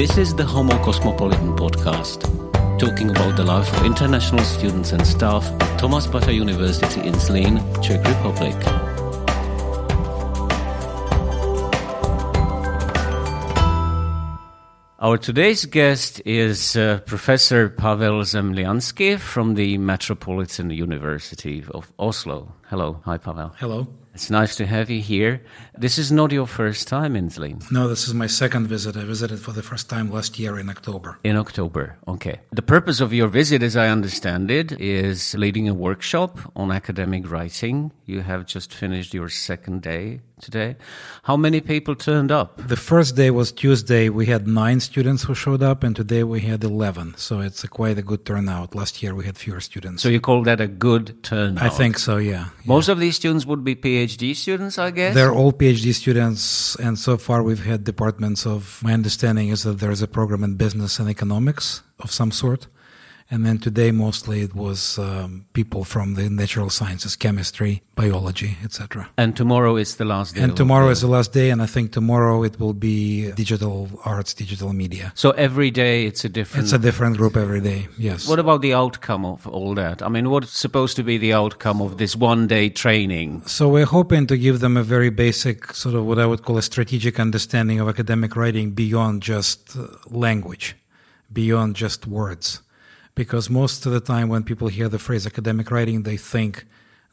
This is the Homo Cosmopolitan podcast, talking about the life of international students and staff at Thomas Bata University in Zlín, Czech Republic. Our today's guest is uh, Professor Pavel Zemliansky from the Metropolitan University of Oslo. Hello. Hi, Pavel. Hello. It's nice to have you here. This is not your first time in Zlín. No, this is my second visit. I visited for the first time last year in October. In October, okay. The purpose of your visit, as I understand it, is leading a workshop on academic writing. You have just finished your second day today. How many people turned up? The first day was Tuesday. We had nine students who showed up, and today we had 11. So it's a quite a good turnout. Last year we had fewer students. So you call that a good turnout? I think so, yeah. Most of these students would be PhD students, I guess? They're all PhD students, and so far we've had departments of, my understanding is that there's a program in business and economics of some sort. And then today, mostly it was um, people from the natural sciences, chemistry, biology, etc. And tomorrow is the last day. And tomorrow is the last day, and I think tomorrow it will be digital arts, digital media. So every day it's a different. It's a different group every day. Yes. What about the outcome of all that? I mean, what's supposed to be the outcome of this one-day training? So we're hoping to give them a very basic, sort of what I would call a strategic understanding of academic writing beyond just uh, language, beyond just words because most of the time when people hear the phrase academic writing, they think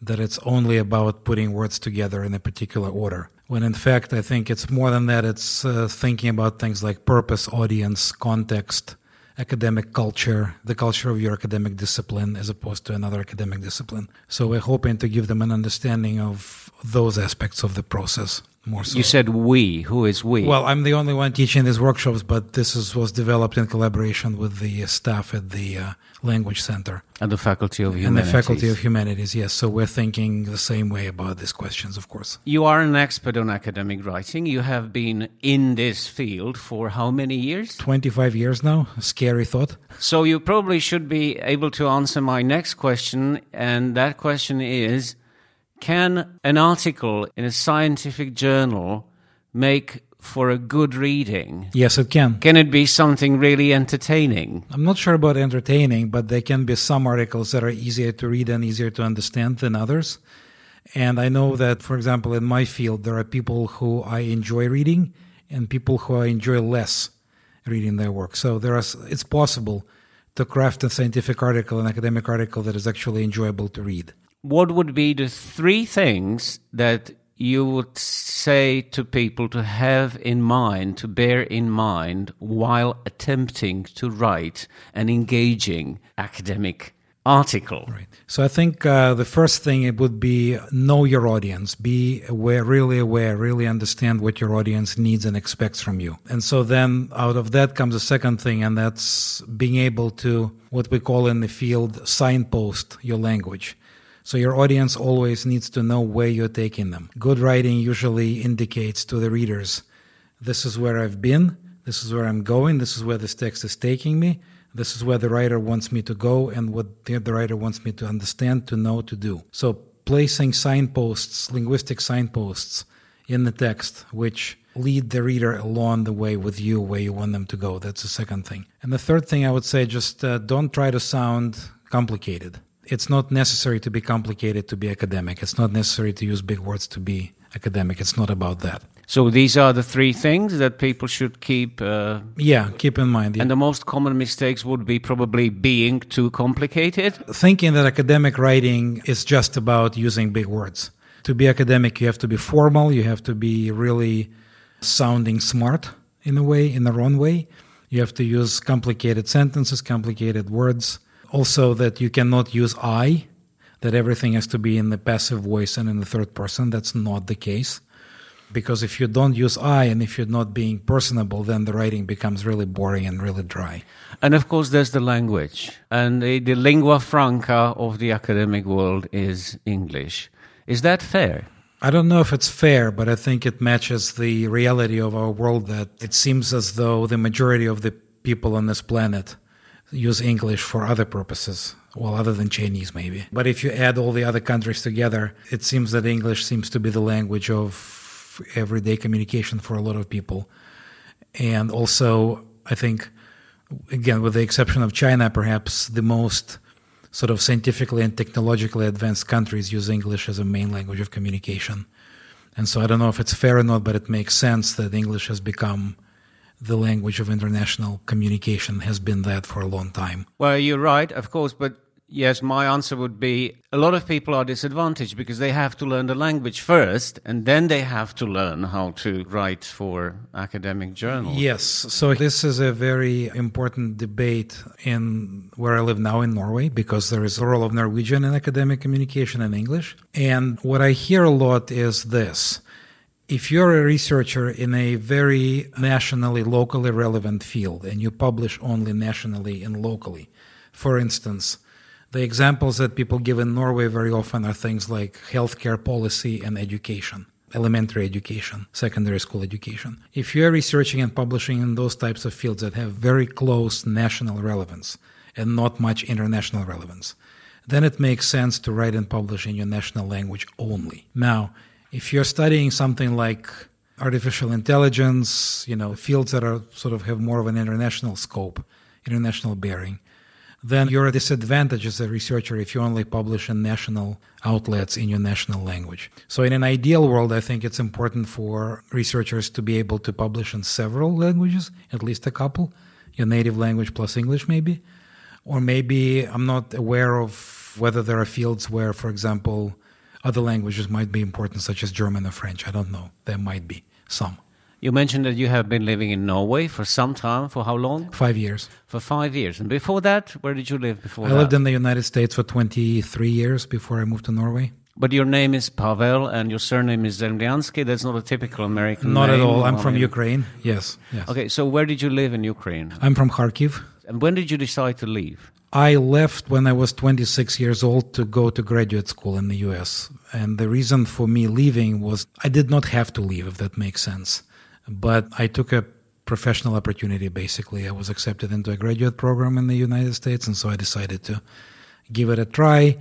that it's only about putting words together in a particular order. When in fact, I think it's more than that. It's uh, thinking about things like purpose, audience, context, academic culture, the culture of your academic discipline as opposed to another academic discipline. So we're hoping to give them an understanding of those aspects of the process more so. You said we. Who is we? Well, I'm the only one teaching these workshops, but this is, was developed in collaboration with the staff at the uh, Language Center. And the Faculty of Humanities. And the Faculty of Humanities, yes. So we're thinking the same way about these questions, of course. You are an expert on academic writing. You have been in this field for how many years? 25 years now. A scary thought. So you probably should be able to answer my next question. And that question is can an article in a scientific journal make for a good reading? Yes, it can. Can it be something really entertaining? I'm not sure about entertaining, but there can be some articles that are easier to read and easier to understand than others. And I know that, for example, in my field, there are people who I enjoy reading and people who I enjoy less reading their work. So there are, it's possible to craft a scientific article, an academic article that is actually enjoyable to read what would be the three things that you would say to people to have in mind, to bear in mind while attempting to write an engaging academic article? Right. So I think uh, the first thing it would be know your audience, be aware, really aware, really understand what your audience needs and expects from you. And so then out of that comes a second thing, and that's being able to what we call in the field signpost your language. So your audience always needs to know where you're taking them. Good writing usually indicates to the readers, this is where I've been, this is where I'm going, this is where this text is taking me, this is where the writer wants me to go, and what the, writer wants me to understand, to know, to do. So placing signposts, linguistic signposts in the text, which lead the reader along the way with you where you want them to go. That's the second thing. And the third thing I would say just uh, don't try to sound complicated it's not necessary to be complicated to be academic. It's not necessary to use big words to be academic. It's not about that. So these are the three things that people should keep. Uh, yeah, keep in mind. Yeah. And the most common mistakes would be probably being too complicated. Thinking that academic writing is just about using big words. To be academic, you have to be formal. You have to be really sounding smart in a way, in the wrong way. You have to use complicated sentences, complicated words also, that you cannot use I, that everything has to be in the passive voice and in the third person. That's not the case. Because if you don't use I and if you're not being personable, then the writing becomes really boring and really dry. And of course, there's the language. And the, the lingua franca of the academic world is English. Is that fair? I don't know if it's fair, but I think it matches the reality of our world that it seems as though the majority of the people on this planet use English for other purposes, well, other than Chinese, maybe. But if you add all the other countries together, it seems that English seems to be the language of everyday communication for a lot of people. And also, I think, again, with the exception of China, perhaps the most sort of scientifically and technologically advanced countries use English as a main language of communication. And so I don't know if it's fair or not, but it makes sense that English has become the language of international communication, has been that for a long time. Well, you're right, of course, but Yes, my answer would be a lot of people are disadvantaged because they have to learn the language first and then they have to learn how to write for academic journals. Yes, so this is a very important debate in where I live now in Norway because there is a role of Norwegian in academic communication in English. And what I hear a lot is this. If you're a researcher in a very nationally, locally relevant field and you publish only nationally and locally, for instance, the examples that people give in Norway very often are things like healthcare policy and education, elementary education, secondary school education. If you're researching and publishing in those types of fields that have very close national relevance and not much international relevance, then it makes sense to write and publish in your national language only. Now, if you're studying something like artificial intelligence, you know, fields that are sort of have more of an international scope, international bearing, then you're at a disadvantage as a researcher if you only publish in national outlets in your national language. So, in an ideal world, I think it's important for researchers to be able to publish in several languages, at least a couple, your native language plus English, maybe. Or maybe I'm not aware of whether there are fields where, for example, other languages might be important, such as German or French. I don't know. There might be some. You mentioned that you have been living in Norway for some time. For how long? Five years. For five years. And before that, where did you live before I that? lived in the United States for 23 years before I moved to Norway. But your name is Pavel and your surname is Zemliansky. That's not a typical American Not name. at all. I'm from Ukraine. Yes. Yes. Okay, so where did you live in Ukraine? I'm from Kharkiv. And when did you decide to leave? I left when I was 26 years old to go to graduate school in the US. And the reason for me leaving was I did not have to leave, if that makes sense. But I took a professional opportunity, basically. I was accepted into a graduate program in the United States, and so I decided to give it a try.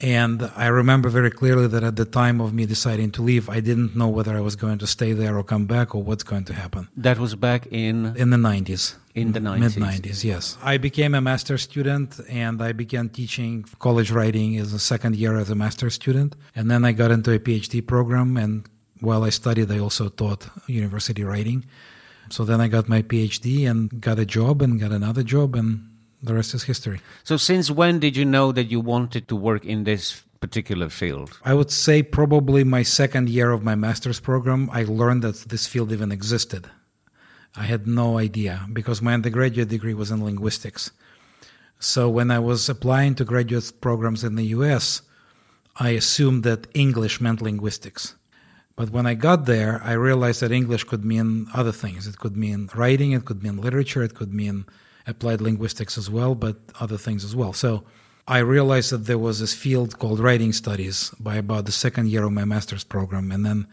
And I remember very clearly that at the time of me deciding to leave, I didn't know whether I was going to stay there or come back or what's going to happen. That was back in In the 90s. in the Mid 90s. 90s, yes. I became a master's student and I began teaching college writing as a second year as a master's student. And then I got into a PhD program. And while I studied, I also taught university writing. So then I got my PhD and got a job and got another job, and the rest is history. So since when did you know that you wanted to work in this particular field? I would say probably my second year of my master's program, I learned that this field even existed. I had no idea because my undergraduate degree was in linguistics. So when I was applying to graduate programs in the US, I assumed that English meant linguistics. But when I got there, I realized that English could mean other things. It could mean writing, it could mean literature, it could mean applied linguistics as well, but other things as well. So I realized that there was this field called writing studies by about the second year of my master's program. And then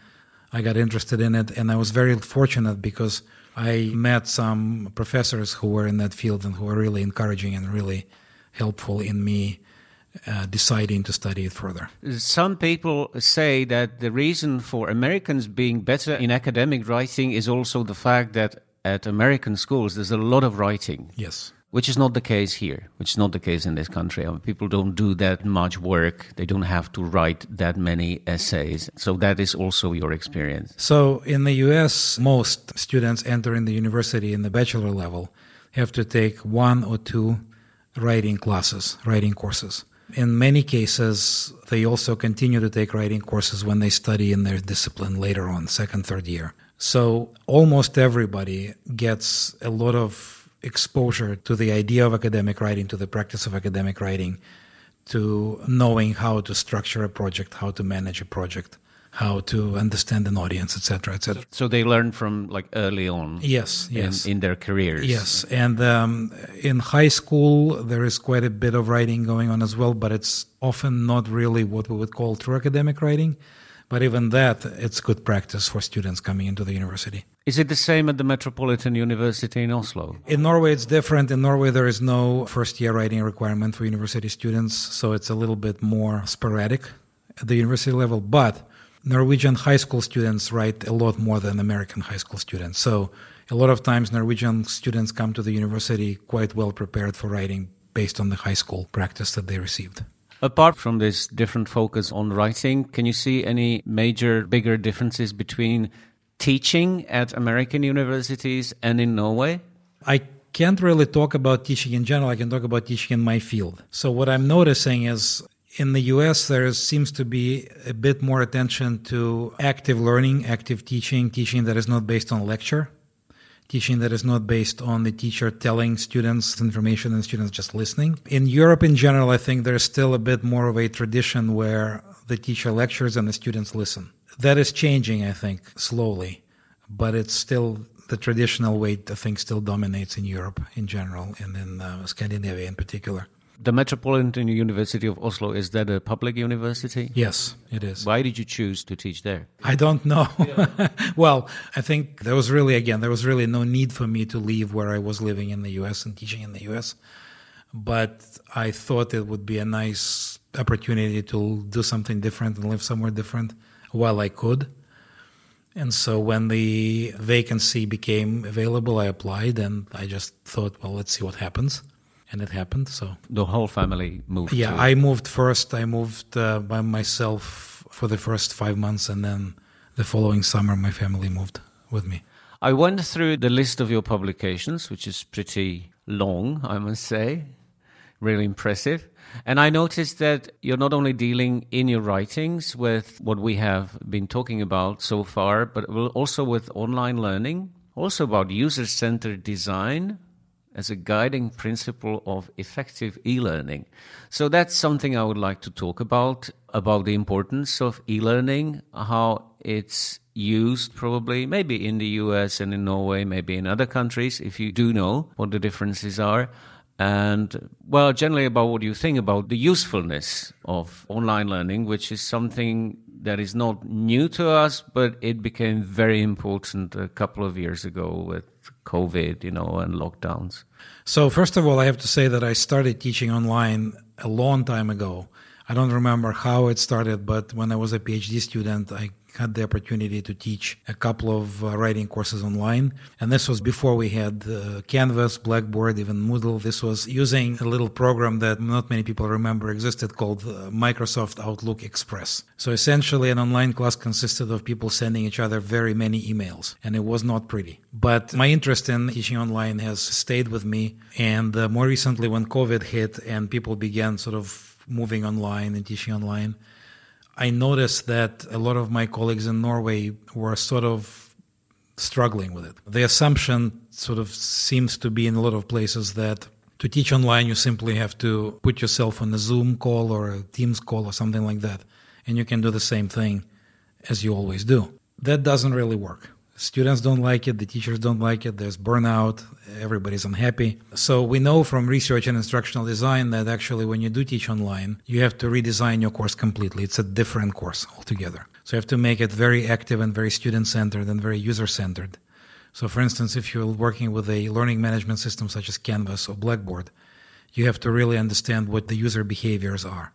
I got interested in it. And I was very fortunate because I met some professors who were in that field and who were really encouraging and really helpful in me uh, deciding to study it further. Some people say that the reason for Americans being better in academic writing is also the fact that at American schools there's a lot of writing. Yes. Which is not the case here, which is not the case in this country. I mean, people don't do that much work. They don't have to write that many essays. So that is also your experience. So in the US, most students entering the university in the bachelor level have to take one or two writing classes, writing courses. In many cases, they also continue to take writing courses when they study in their discipline later on, second, third year. So almost everybody gets a lot of exposure to the idea of academic writing, to the practice of academic writing, to knowing how to structure a project, how to manage a project, how to understand an audience, etc., etc. So they learn from like early on. Yes, in- yes. In, their careers. Yes, and um, in high school there is quite a bit of writing going on as well, but it's often not really what we would call true academic writing. But even that, it's good practice for students coming into the university. Is it the same at the Metropolitan University in Oslo? In Norway, it's different. In Norway, there is no first year writing requirement for university students, so it's a little bit more sporadic at the university level. But Norwegian high school students write a lot more than American high school students. So a lot of times Norwegian students come to the university quite well prepared for writing based on the high school practice that they received. Apart from this different focus on writing, can you see any major, bigger differences between teaching at American universities and in Norway? I can't really talk about teaching in general. I can talk about teaching in my field. So, what I'm noticing is in the US, there seems to be a bit more attention to active learning, active teaching, teaching that is not based on lecture, teaching that is not based on the teacher telling students information and students just listening. In Europe in general, I think there's still a bit more of a tradition where the teacher lectures and the students listen. That is changing, I think, slowly, but it's still the traditional way I think still dominates in Europe in general and in uh, Scandinavia in particular. The Metropolitan University of Oslo, is that a public university? Yes, it is. Why did you choose to teach there? I don't know. well, I think there was really, again, there was really no need for me to leave where I was living in the US and teaching in the US. But I thought it would be a nice opportunity to do something different and live somewhere different while I could. And so when the vacancy became available, I applied and I just thought, well, let's see what happens and it happened. So the whole family moved. Yeah, to... I moved first. I moved uh, by myself for the first five months, and then the following summer, my family moved with me. I went through the list of your publications, which is pretty long, I must say, really impressive. And I noticed that you're not only dealing in your writings with what we have been talking about so far, but also with online learning, also about user centered design, as a guiding principle of effective e-learning. So that's something I would like to talk about about the importance of e-learning, how it's used probably maybe in the US and in Norway, maybe in other countries if you do know what the differences are and well generally about what you think about the usefulness of online learning which is something that is not new to us but it became very important a couple of years ago with COVID, you know, and lockdowns? So, first of all, I have to say that I started teaching online a long time ago. I don't remember how it started, but when I was a PhD student, I had the opportunity to teach a couple of uh, writing courses online. And this was before we had uh, Canvas, Blackboard, even Moodle. This was using a little program that not many people remember existed called uh, Microsoft Outlook Express. So essentially, an online class consisted of people sending each other very many emails, and it was not pretty. But my interest in teaching online has stayed with me. And uh, more recently, when COVID hit and people began sort of moving online and teaching online, I noticed that a lot of my colleagues in Norway were sort of struggling with it. The assumption sort of seems to be in a lot of places that to teach online, you simply have to put yourself on a Zoom call or a Teams call or something like that, and you can do the same thing as you always do. That doesn't really work. Students don't like it, the teachers don't like it, there's burnout, everybody's unhappy. So we know from research and instructional design that actually when you do teach online, you have to redesign your course completely. It's a different course altogether. So you have to make it very active and very student centered and very user centered. So for instance, if you're working with a learning management system such as Canvas or Blackboard, you have to really understand what the user behaviors are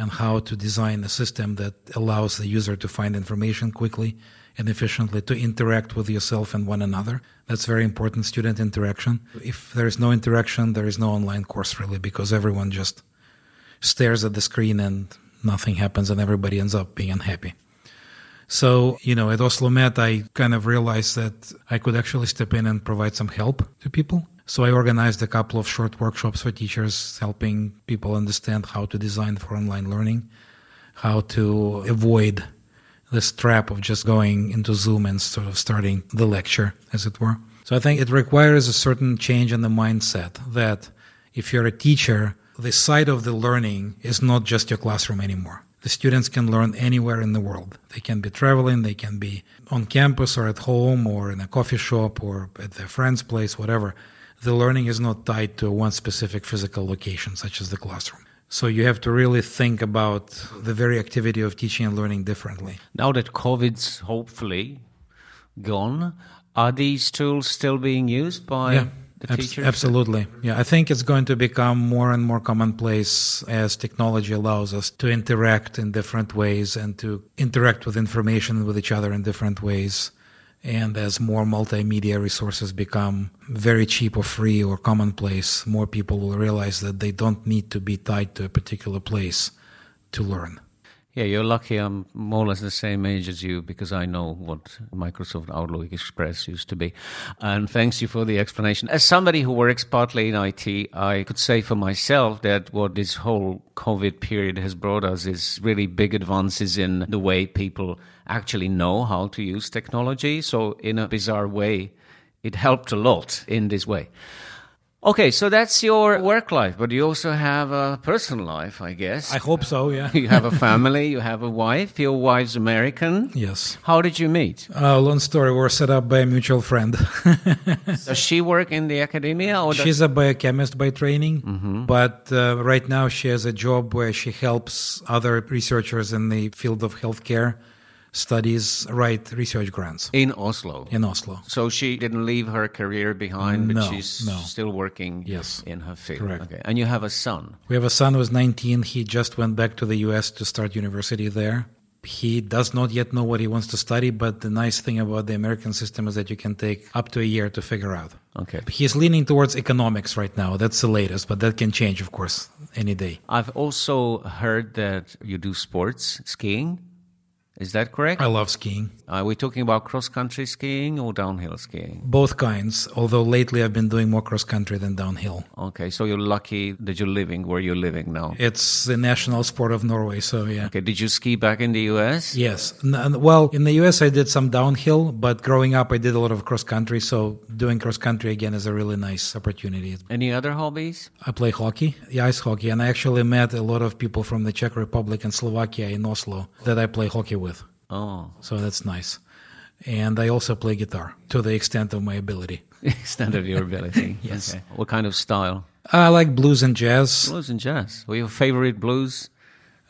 and how to design a system that allows the user to find information quickly and efficiently to interact with yourself and one another. That's very important, student interaction. If there is no interaction, there is no online course really because everyone just stares at the screen and nothing happens and everybody ends up being unhappy. So, you know, at Oslo Met, I kind of realized that I could actually step in and provide some help to people. So I organized a couple of short workshops for teachers, helping people understand how to design for online learning, how to avoid this trap of just going into Zoom and sort of starting the lecture, as it were. So I think it requires a certain change in the mindset that if you're a teacher, the site of the learning is not just your classroom anymore. The students can learn anywhere in the world. They can be traveling, they can be on campus or at home or in a coffee shop or at their friend's place, whatever. The learning is not tied to one specific physical location, such as the classroom. So you have to really think about the very activity of teaching and learning differently. Now that COVID's hopefully gone, are these tools still being used by yeah, the abs- teachers? Absolutely. Yeah, I think it's going to become more and more commonplace as technology allows us to interact in different ways and to interact with information with each other in different ways And as more multimedia resources become very cheap or free or commonplace, more people will realize that they don't need to be tied to a particular place to learn. Yeah, you're lucky I'm more or less the same age as you because I know what Microsoft Outlook Express used to be. And thanks you for the explanation. As somebody who works partly in IT, I could say for myself that what this whole COVID period has brought us is really big advances in the way people actually know how to use technology. So, in a bizarre way, it helped a lot in this way. Okay, so that's your work life, but you also have a personal life, I guess. I hope so, yeah. you have a family, you have a wife. Your wife's American. Yes. How did you meet? Uh, long story. We're set up by a mutual friend. does she work in the academia? Or She's a biochemist by training, mm-hmm. but uh, right now she has a job where she helps other researchers in the field of healthcare studies write research grants in Oslo. In Oslo. So she didn't leave her career behind, but no, she's no. still working yes. in her field. Correct. Okay. And you have a son. We have a son who's 19. He just went back to the US to start university there. He does not yet know what he wants to study, but the nice thing about the American system is that you can take up to a year to figure out. Okay. He's leaning towards economics right now. That's the latest, but that can change, of course, any day. I've also heard that you do sports, skiing. Is that correct? I love skiing. Are we talking about cross country skiing or downhill skiing? Both kinds, although lately I've been doing more cross country than downhill. Okay, so you're lucky that you're living where you're living now. It's the national sport of Norway, so yeah. Okay, did you ski back in the US? Yes. Well, in the US I did some downhill, but growing up I did a lot of cross country, so doing cross country again is a really nice opportunity. Any other hobbies? I play hockey, the ice hockey, and I actually met a lot of people from the Czech Republic and Slovakia in Oslo that I play hockey with. Oh. So that's nice. And I also play guitar to the extent of my ability. extent of your ability. yes. Okay. What kind of style? I like blues and jazz. Blues and jazz. Were your favorite blues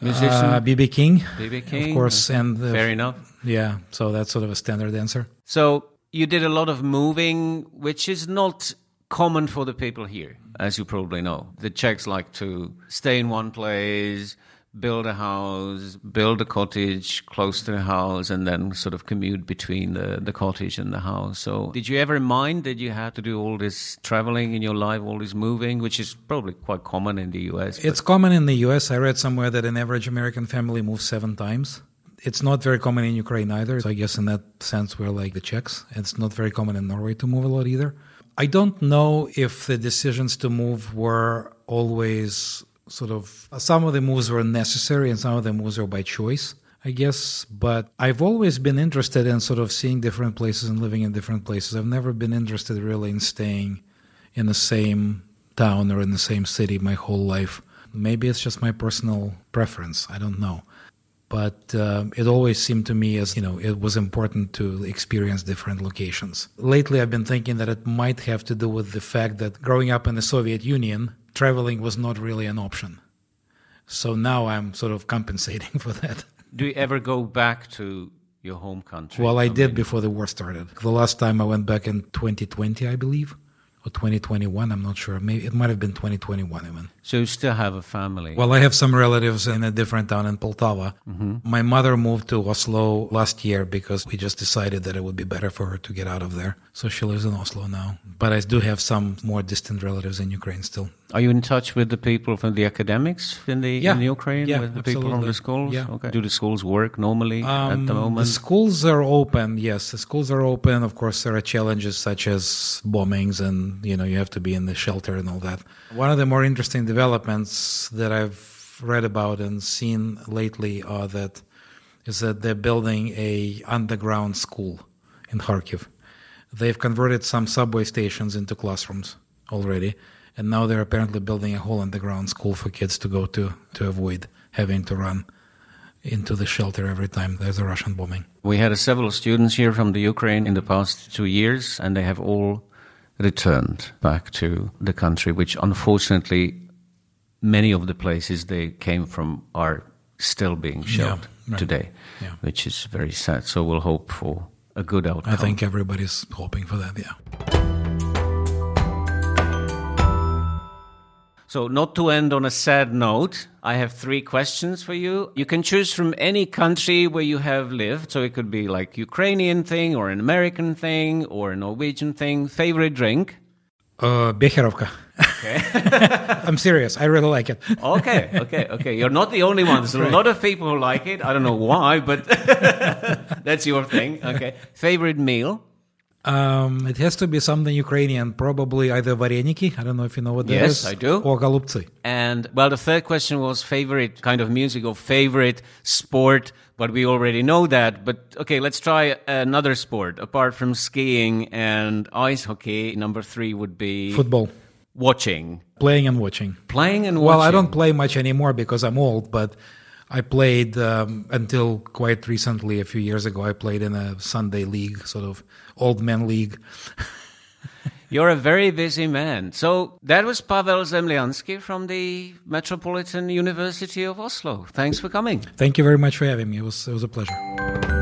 musician? Uh, BB King. BB King. Of course. And Fair enough. Yeah. So that's sort of a standard answer. So you did a lot of moving, which is not common for the people here, as you probably know. The Czechs like to stay in one place, build a house, build a cottage close to the house, and then sort of commute between the, the cottage and the house. So, did you ever mind that you had to do all this traveling in your life, all this moving, which is probably quite common in the US? It's common in the US. I read somewhere that an average American family moves seven times. It's not very common in Ukraine either. So I guess in that sense, we're like the Czechs. It's not very common in Norway to move a lot either. I don't know if the decisions to move were always sort of some of the moves were necessary and some of the moves were by choice i guess but i've always been interested in sort of seeing different places and living in different places. I've never been interested really in staying in the same town or in the same city my whole life. Maybe it's just my personal preference i don't know. But uh, it always seemed to me as you know it was important to experience different locations. Lately i've been thinking that it might have to do with the fact that growing up in the soviet union traveling was not really an option. So now I'm sort of compensating for that. Do you ever go back to your home country? Well, I did before the war started. The last time I went back in 2020, I believe, or 2021. I'm not sure. Maybe it might have been 2021 even. So you still have a family? Well, I have some relatives in a different town in Poltava. Mm-hmm. My mother moved to Oslo last year because we just decided that it would be better for her to get out of there. So she lives in Oslo now. But I do have some more distant relatives in Ukraine still. Are you in touch with the people from the academics in the yeah. in Ukraine? Yeah, with the absolutely. people from the schools? Yeah. Okay. Do the schools work normally um, at the moment? The schools are open. Yes, the schools are open. Of course, there are challenges such as bombings, and you know you have to be in the shelter and all that. One of the more interesting developments that I've read about and seen lately are that is that they're building a underground school in Kharkiv. They've converted some subway stations into classrooms already, and now they're apparently building a whole underground school for kids to go to to avoid having to run into the shelter every time there's a Russian bombing. We had several students here from the Ukraine in the past two years, and they have all returned back to the country, which unfortunately many of the places they came from are still being shelled Yeah, right. today, Yeah. which is very sad. So we'll hope for a good outcome. I think everybody's hoping for that. Yeah. So not to end on a sad note, I have three questions for you. You can choose from any country where you have lived. So, it could be like Ukrainian thing or an American thing or a Norwegian thing. Favorite drink? Uh, Becherovka. Okay. I'm serious. I really like it. okay, okay, okay. You're not the only one. There's a lot of people who like it. I don't know why, but that's your thing. Okay. Favorite meal? Um, it has to be something Ukrainian, probably either vareniki. I don't know if you know what that is. Yes, I do. Or golubtsy. And well, the third question was favorite kind of music or favorite sport, but we already know that. But okay, let's try another sport apart from skiing and ice hockey. Number three would be Football. watching, Playing and watching. playing and watching. Well, I don't play much anymore because I'm old, but I played um, until quite recently, a few years ago. I played in a Sunday league, sort of old man league. You're a very busy man. So that was Pavel Zemliansky from the Metropolitan University of Oslo. Thanks for coming. Thank you very much for having me. It was, it was a pleasure.